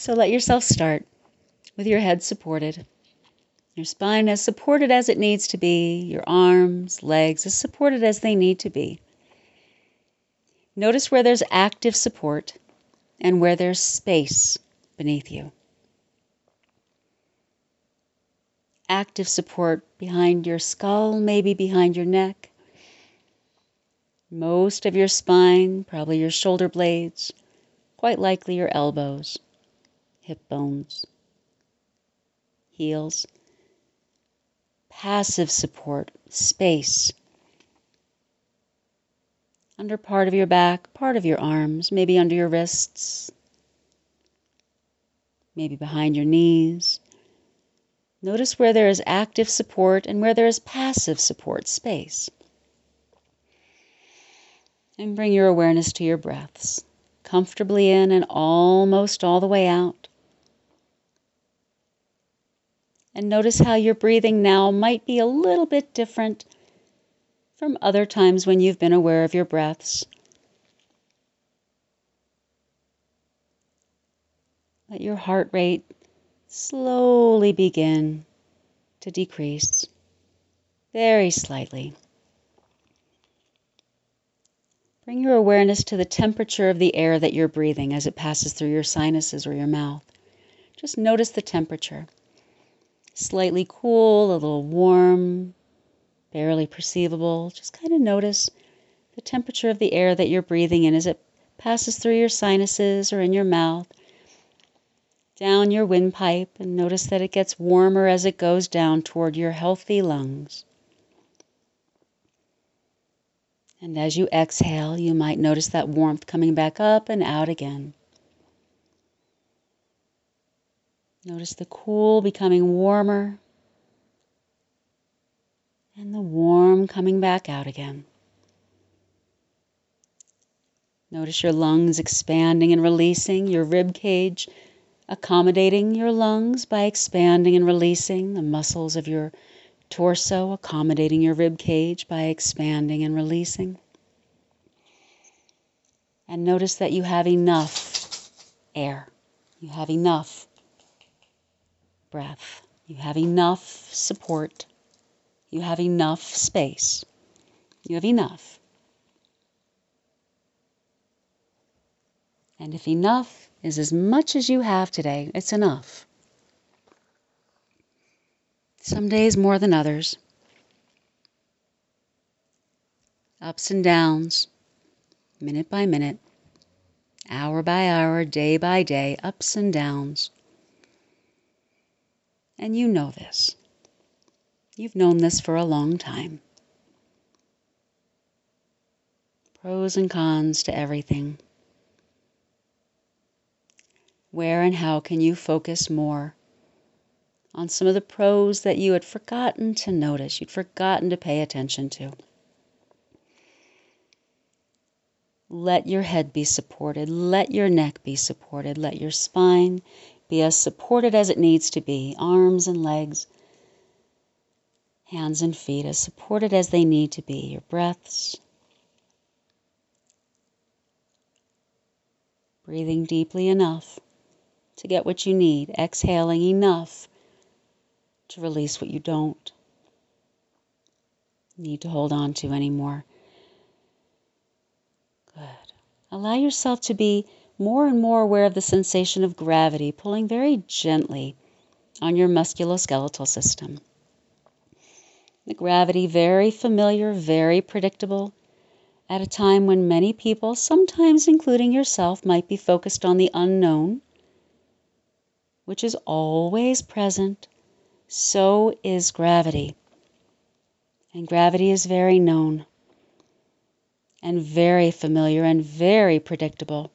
So let yourself start with your head supported, your spine as supported as it needs to be, your arms, legs as supported as they need to be. Notice where there's active support and where there's space beneath you. Active support behind your skull, maybe behind your neck. Most of your spine, probably your shoulder blades, quite likely your elbows, hip bones, heels. Passive support, space. Under part of your back, part of your arms, maybe under your wrists, maybe behind your knees. Notice where there is active support and where there is passive support, space. And bring your awareness to your breaths, comfortably in and almost all the way out. And notice how your breathing now might be a little bit different from other times when you've been aware of your breaths. Let your heart rate slowly begin to decrease, very slightly. Bring your awareness to the temperature of the air that you're breathing as it passes through your sinuses or your mouth. Just notice the temperature slightly cool, a little warm, barely perceivable. Just kind of notice the temperature of the air that you're breathing in as it passes through your sinuses or in your mouth, down your windpipe, and notice that it gets warmer as it goes down toward your healthy lungs. And as you exhale, you might notice that warmth coming back up and out again. Notice the cool becoming warmer and the warm coming back out again. Notice your lungs expanding and releasing, your rib cage accommodating your lungs by expanding and releasing, the muscles of your torso accommodating your rib cage by expanding and releasing. And notice that you have enough air. You have enough breath. You have enough support. You have enough space. You have enough. And if enough is as much as you have today, it's enough. Some days more than others. Ups and downs, minute by minute, hour by hour, day by day, ups and downs. And you know this. You've known this for a long time. Pros and cons to everything. Where and how can you focus more on some of the pros that you had forgotten to notice, you'd forgotten to pay attention to? Let your head be supported. Let your neck be supported. Let your spine be as supported as it needs to be, arms and legs, hands and feet, as supported as they need to be, your breaths. Breathing deeply enough to get what you need, exhaling enough to release what you don't need to hold on to anymore. Good. Allow yourself to be more and more aware of the sensation of gravity pulling very gently on your musculoskeletal system. The gravity very familiar, very predictable, at a time when many people, sometimes including yourself, might be focused on the unknown, which is always present, so is gravity. And gravity is very known and very familiar and very predictable.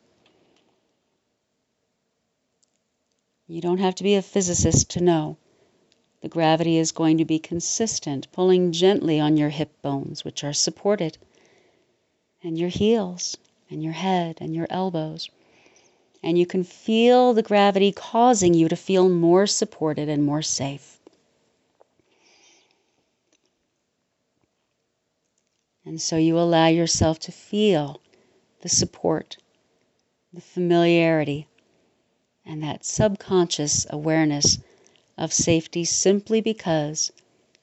You don't have to be a physicist to know. The gravity is going to be consistent, pulling gently on your hip bones, which are supported, and your heels, and your head, and your elbows. And you can feel the gravity causing you to feel more supported and more safe. And so you allow yourself to feel the support, the familiarity, and that subconscious awareness of safety simply because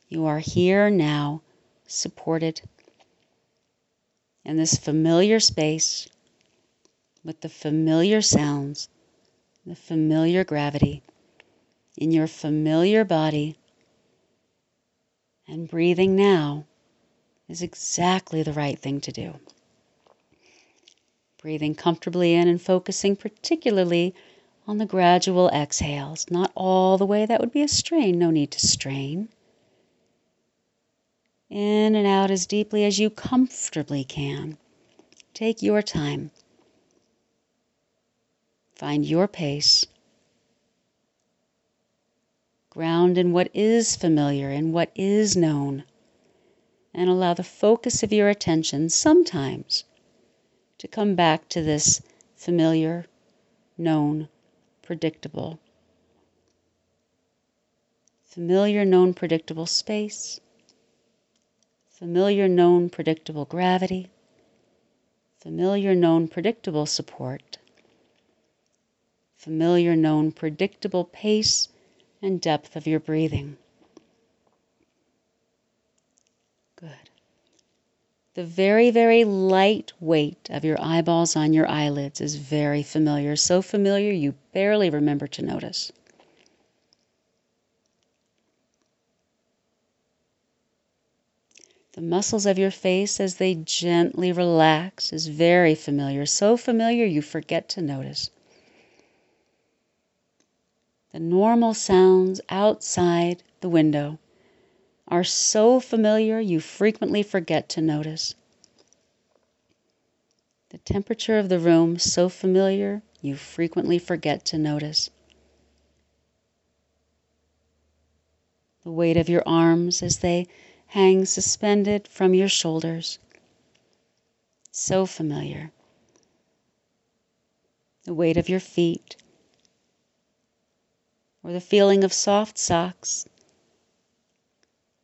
you are here now, supported in this familiar space with the familiar sounds, the familiar gravity in your familiar body. And breathing now is exactly the right thing to do. Breathing comfortably in and focusing particularly on the gradual exhales, not all the way, that would be a strain, no need to strain. In and out as deeply as you comfortably can. Take your time. Find your pace. Ground in what is familiar and what is known. And allow the focus of your attention sometimes to come back to this familiar, known, predictable. Familiar, known, predictable space. Familiar, known, predictable gravity. Familiar, known, predictable support. Familiar, known, predictable pace and depth of your breathing. Good. The very, very light weight of your eyeballs on your eyelids is very familiar, so familiar you barely remember to notice. The muscles of your face as they gently relax is very familiar, so familiar you forget to notice. The normal sounds outside the window are so familiar you frequently forget to notice. The temperature of the room so familiar you frequently forget to notice. The weight of your arms as they hang suspended from your shoulders. So familiar. The weight of your feet or the feeling of soft socks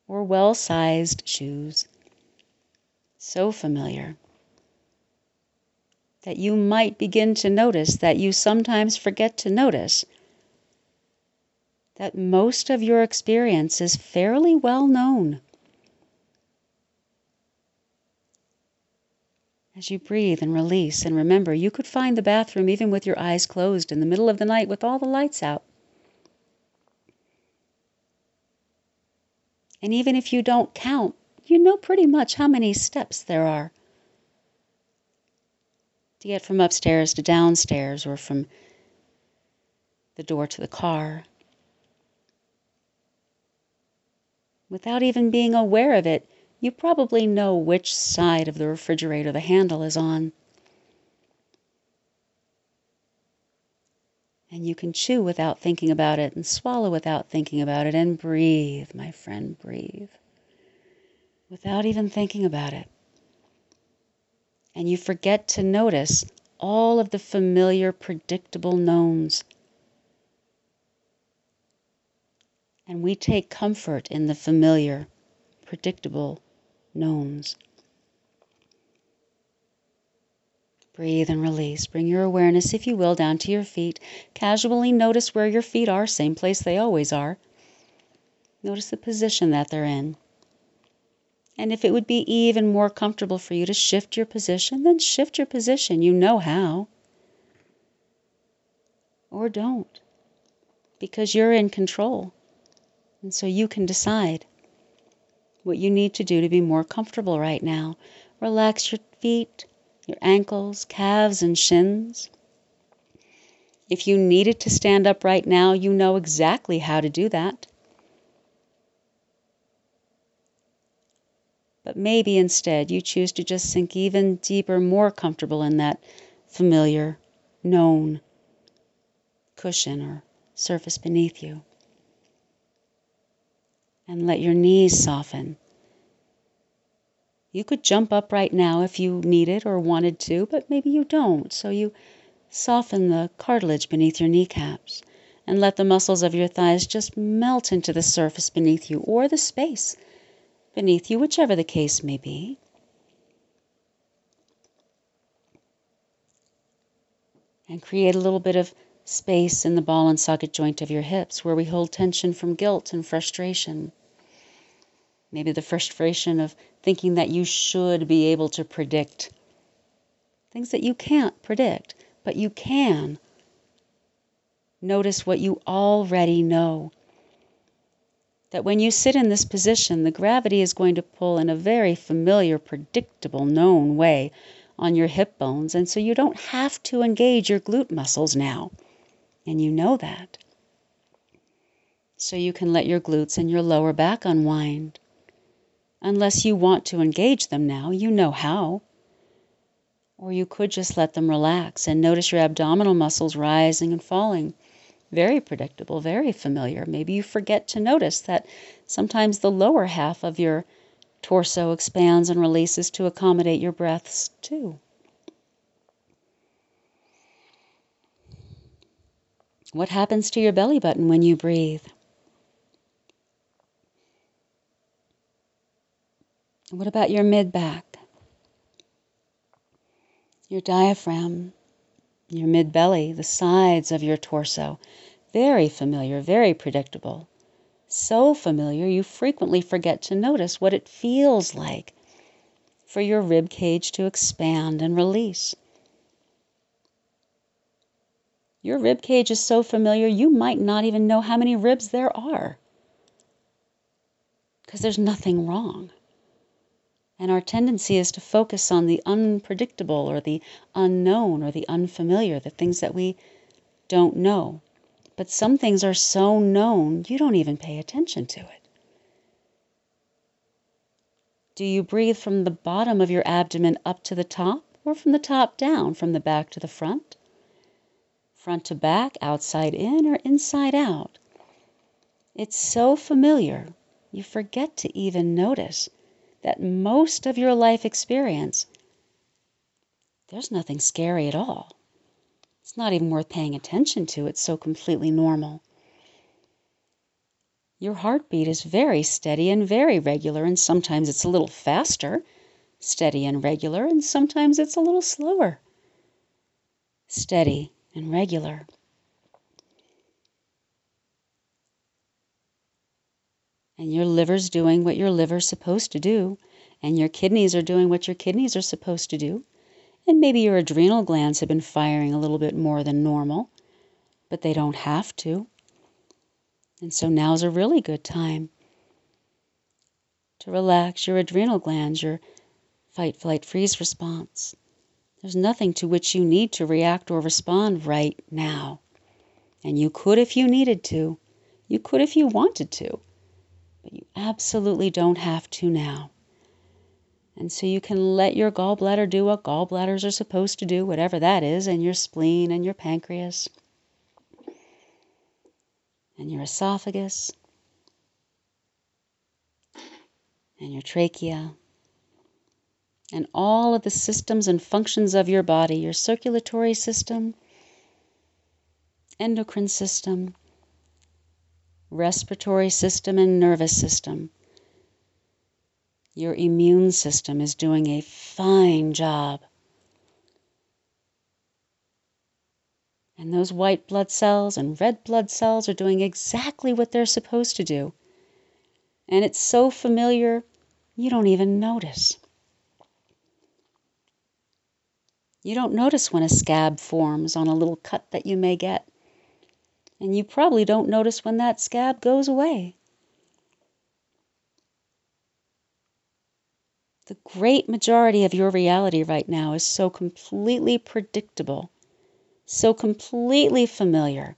or well sized shoes. So familiar that you might begin to notice that you sometimes forget to notice that most of your experience is fairly well known. As you breathe and release, and remember, you could find the bathroom even with your eyes closed in the middle of the night with all the lights out. And even if you don't count, you know pretty much how many steps there are to get from upstairs to downstairs or from the door to the car. Without even being aware of it, you probably know which side of the refrigerator the handle is on. And you can chew without thinking about it and swallow without thinking about it and breathe, my friend, breathe. Without even thinking about it. And you forget to notice all of the familiar, predictable knowns. And we take comfort in the familiar, predictable knowns. Breathe and release. Bring your awareness, if you will, down to your feet. Casually notice where your feet are, same place they always are. Notice the position that they're in. And if it would be even more comfortable for you to shift your position, then shift your position. You know how. Or don't, because you're in control. And so you can decide what you need to do to be more comfortable right now. Relax your feet, your ankles, calves, and shins. If you needed to stand up right now, you know exactly how to do that. But maybe instead you choose to just sink even deeper, more comfortable in that familiar, known cushion or surface beneath you. And let your knees soften you could jump up right now if you needed or wanted to, but maybe you don't. So you soften the cartilage beneath your kneecaps and let the muscles of your thighs just melt into the surface beneath you or the space beneath you, whichever the case may be. And create a little bit of space in the ball and socket joint of your hips where we hold tension from guilt and frustration. Maybe the frustration of thinking that you should be able to predict things that you can't predict, but you can. Notice what you already know. That when you sit in this position, the gravity is going to pull in a very familiar, predictable, known way on your hip bones, and so you don't have to engage your glute muscles now. And you know that. So you can let your glutes and your lower back unwind. Unless you want to engage them now, you know how. Or you could just let them relax and notice your abdominal muscles rising and falling. Very predictable, very familiar. Maybe you forget to notice that sometimes the lower half of your torso expands and releases to accommodate your breaths too. What happens to your belly button when you breathe? What about your mid back? Your diaphragm, your mid belly, the sides of your torso. Very familiar, very predictable. So familiar you frequently forget to notice what it feels like for your rib cage to expand and release. Your rib cage is so familiar you might not even know how many ribs there are because there's nothing wrong. And our tendency is to focus on the unpredictable or the unknown or the unfamiliar, the things that we don't know. But some things are so known you don't even pay attention to it. Do you breathe from the bottom of your abdomen up to the top or from the top down, from the back to the front? Front to back, outside in, or inside out? It's so familiar you forget to even notice that most of your life experience, there's nothing scary at all. It's not even worth paying attention to, it's so completely normal. Your heartbeat is very steady and very regular, and sometimes it's a little faster, steady and regular, and sometimes it's a little slower, steady and regular. And your liver's doing what your liver's supposed to do, and your kidneys are doing what your kidneys are supposed to do, and maybe your adrenal glands have been firing a little bit more than normal, but they don't have to. And so now's a really good time to relax your adrenal glands, your fight, flight, freeze response. There's nothing to which you need to react or respond right now. And you could if you needed to. You could if you wanted to but you absolutely don't have to now. And so you can let your gallbladder do what gallbladders are supposed to do, whatever that is, and your spleen and your pancreas and your esophagus and your trachea and all of the systems and functions of your body your circulatory system, endocrine system, respiratory system and nervous system. Your immune system is doing a fine job. And those white blood cells and red blood cells are doing exactly what they're supposed to do. And it's so familiar, you don't even notice. You don't notice when a scab forms on a little cut that you may get and you probably don't notice when that scab goes away. The great majority of your reality right now is so completely predictable, so completely familiar,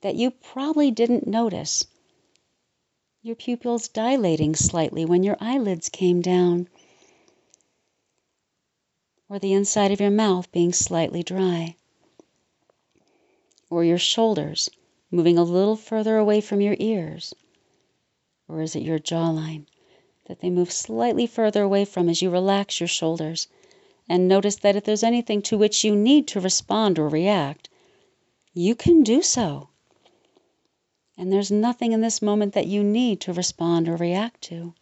that you probably didn't notice your pupils dilating slightly when your eyelids came down, or the inside of your mouth being slightly dry or your shoulders moving a little further away from your ears? Or is it your jawline that they move slightly further away from as you relax your shoulders? And notice that if there's anything to which you need to respond or react, you can do so. And there's nothing in this moment that you need to respond or react to.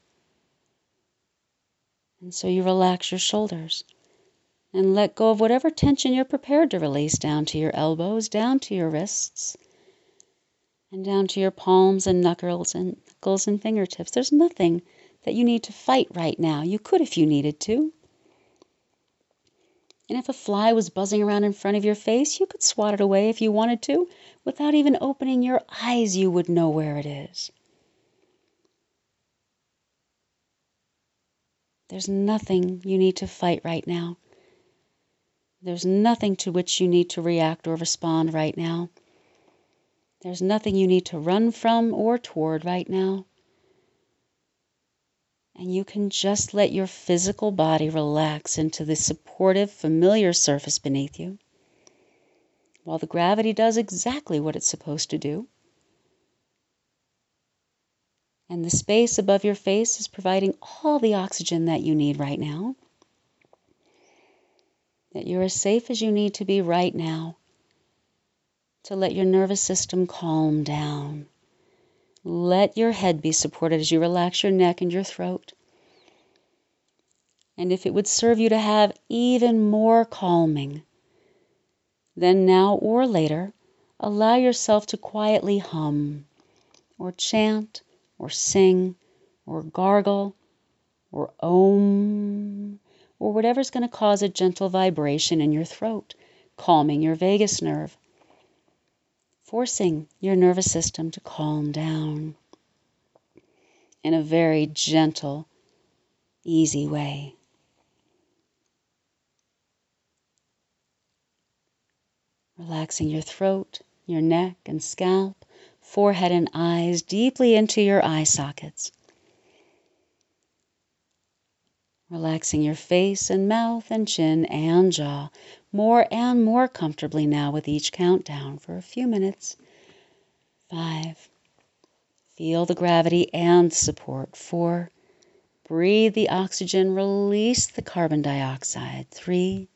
And so you relax your shoulders And let go of whatever tension you're prepared to release down to your elbows, down to your wrists, and down to your palms and knuckles and knuckles and fingertips. There's nothing that you need to fight right now. You could if you needed to. And if a fly was buzzing around in front of your face, you could swat it away if you wanted to. Without even opening your eyes, you would know where it is. There's nothing you need to fight right now. There's nothing to which you need to react or respond right now. There's nothing you need to run from or toward right now. And you can just let your physical body relax into the supportive, familiar surface beneath you, while the gravity does exactly what it's supposed to do. And the space above your face is providing all the oxygen that you need right now that you're as safe as you need to be right now to let your nervous system calm down. Let your head be supported as you relax your neck and your throat. And if it would serve you to have even more calming, then now or later, allow yourself to quietly hum, or chant, or sing, or gargle, or om, or whatever's going to cause a gentle vibration in your throat, calming your vagus nerve, forcing your nervous system to calm down in a very gentle, easy way. Relaxing your throat, your neck and scalp, forehead and eyes deeply into your eye sockets. Relaxing your face and mouth and chin and jaw more and more comfortably now with each countdown for a few minutes. Five. Feel the gravity and support. Four. Breathe the oxygen, release the carbon dioxide. Three.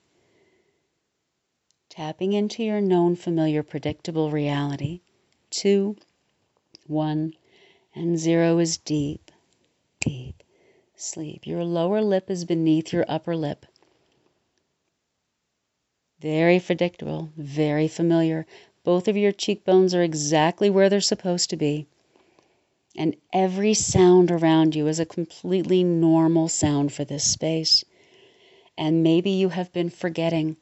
Tapping into your known, familiar, predictable reality. Two. One. And zero is deep, sleep. Your lower lip is beneath your upper lip. Very predictable, very familiar. Both of your cheekbones are exactly where they're supposed to be. And every sound around you is a completely normal sound for this space. And maybe you have been forgetting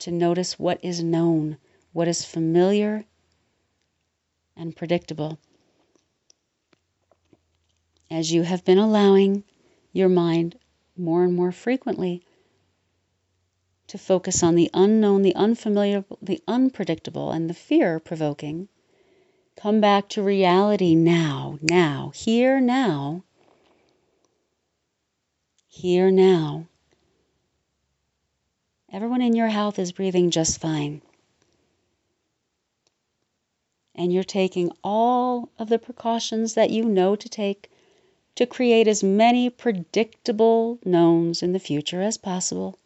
to notice what is known, what is familiar and predictable as you have been allowing your mind more and more frequently to focus on the unknown, the unfamiliar, the unpredictable, and the fear provoking, come back to reality now, now, here, now, here, now. Everyone in your house is breathing just fine. And you're taking all of the precautions that you know to take to create as many predictable knowns in the future as possible.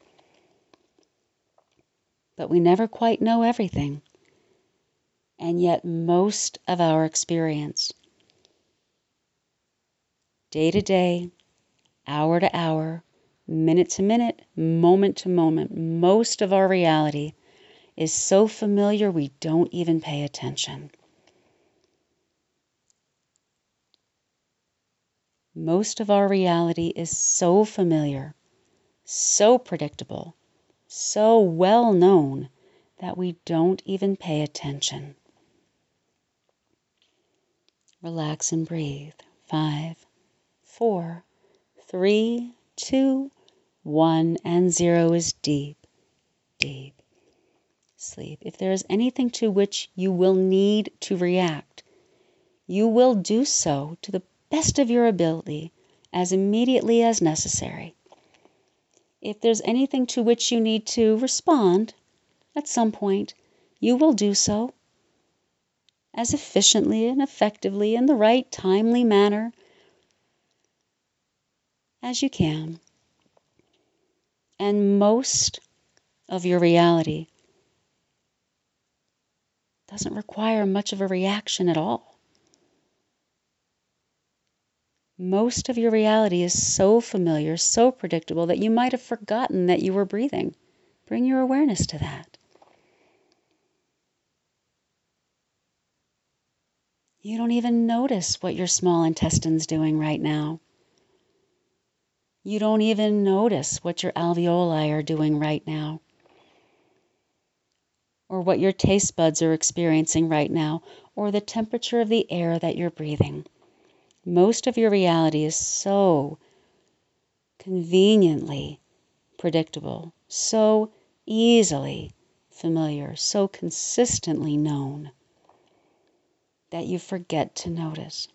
But we never quite know everything. And yet, most of our experience, day to day, hour to hour, minute to minute, moment to moment, most of our reality is so familiar we don't even pay attention. Most of our reality is so familiar, so predictable, so well known that we don't even pay attention. Relax and breathe. Five, four, three, two, one, and zero is deep, deep sleep. If there is anything to which you will need to react, you will do so to the best of your ability as immediately as necessary. If there's anything to which you need to respond at some point, you will do so as efficiently and effectively in the right timely manner as you can. And most of your reality doesn't require much of a reaction at all. Most of your reality is so familiar, so predictable that you might have forgotten that you were breathing. Bring your awareness to that. You don't even notice what your small intestine's doing right now. You don't even notice what your alveoli are doing right now, or what your taste buds are experiencing right now, or the temperature of the air that you're breathing. Most of your reality is so conveniently predictable, so easily familiar, so consistently known that you forget to notice.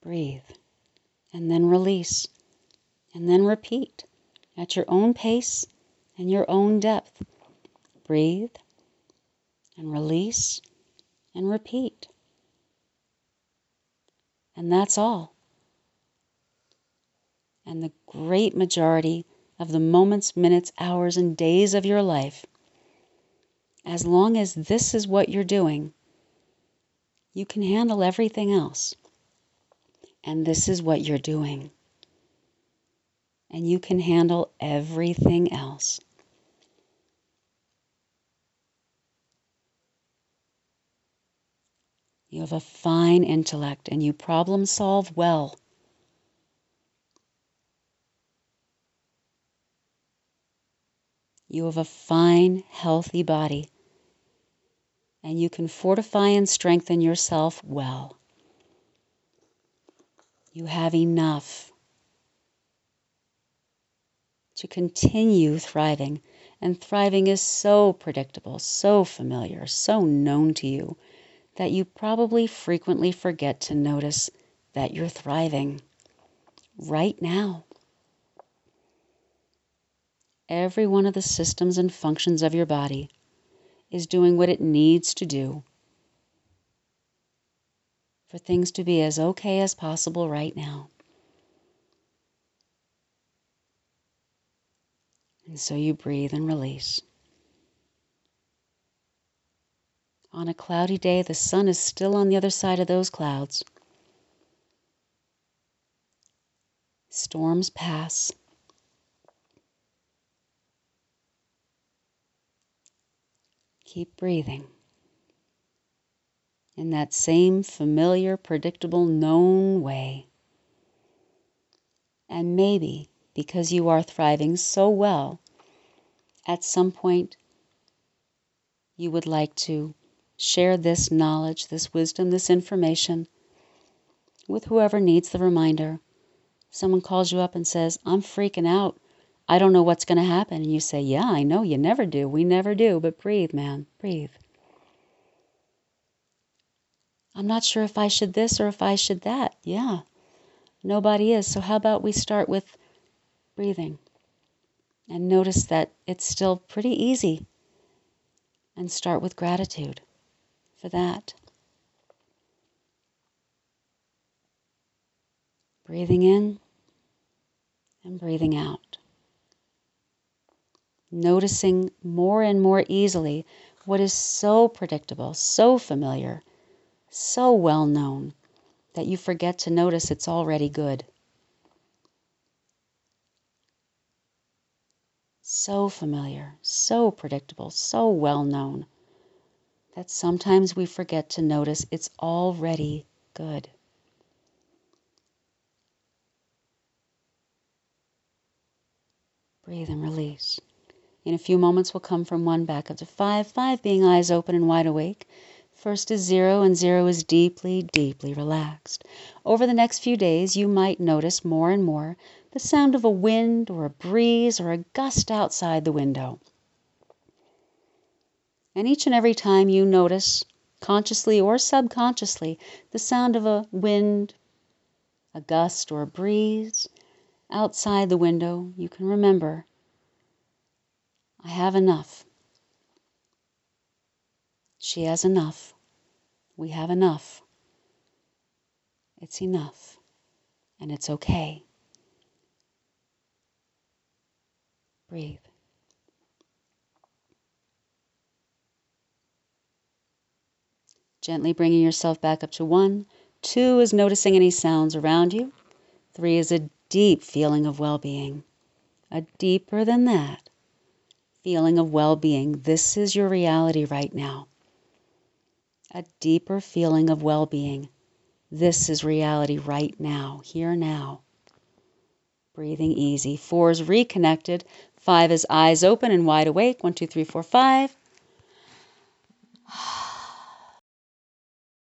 Breathe and then release and then repeat at your own pace and your own depth. Breathe and release and repeat. And that's all. And the great majority of the moments, minutes, hours, and days of your life, as long as this is what you're doing, you can handle everything else and this is what you're doing. And you can handle everything else. You have a fine intellect and you problem solve well. You have a fine, healthy body and you can fortify and strengthen yourself well. You have enough to continue thriving. And thriving is so predictable, so familiar, so known to you that you probably frequently forget to notice that you're thriving right now. Every one of the systems and functions of your body is doing what it needs to do for things to be as okay as possible right now. And so you breathe and release. On a cloudy day, the sun is still on the other side of those clouds. Storms pass. Keep breathing in that same familiar, predictable, known way. And maybe because you are thriving so well, at some point you would like to share this knowledge, this wisdom, this information with whoever needs the reminder. Someone calls you up and says, I'm freaking out. I don't know what's going to happen. And you say, Yeah, I know. You never do. We never do. But breathe, man. Breathe. I'm not sure if I should this or if I should that. Yeah, nobody is. So, how about we start with breathing and notice that it's still pretty easy and start with gratitude for that. Breathing in and breathing out. Noticing more and more easily what is so predictable, so familiar so well known that you forget to notice it's already good. So familiar, so predictable, so well known that sometimes we forget to notice it's already good. Breathe and release. In a few moments, we'll come from one back up to five, five being eyes open and wide awake, First is zero, and zero is deeply, deeply relaxed. Over the next few days you might notice more and more the sound of a wind or a breeze or a gust outside the window. And each and every time you notice, consciously or subconsciously, the sound of a wind, a gust, or a breeze outside the window, you can remember I have enough. She has enough. We have enough. It's enough. And it's okay. Breathe. Gently bringing yourself back up to one. Two is noticing any sounds around you. Three is a deep feeling of well being. A deeper than that feeling of well being. This is your reality right now. A deeper feeling of well being. This is reality right now, here now. Breathing easy. Four is reconnected. Five is eyes open and wide awake. One, two, three, four, five.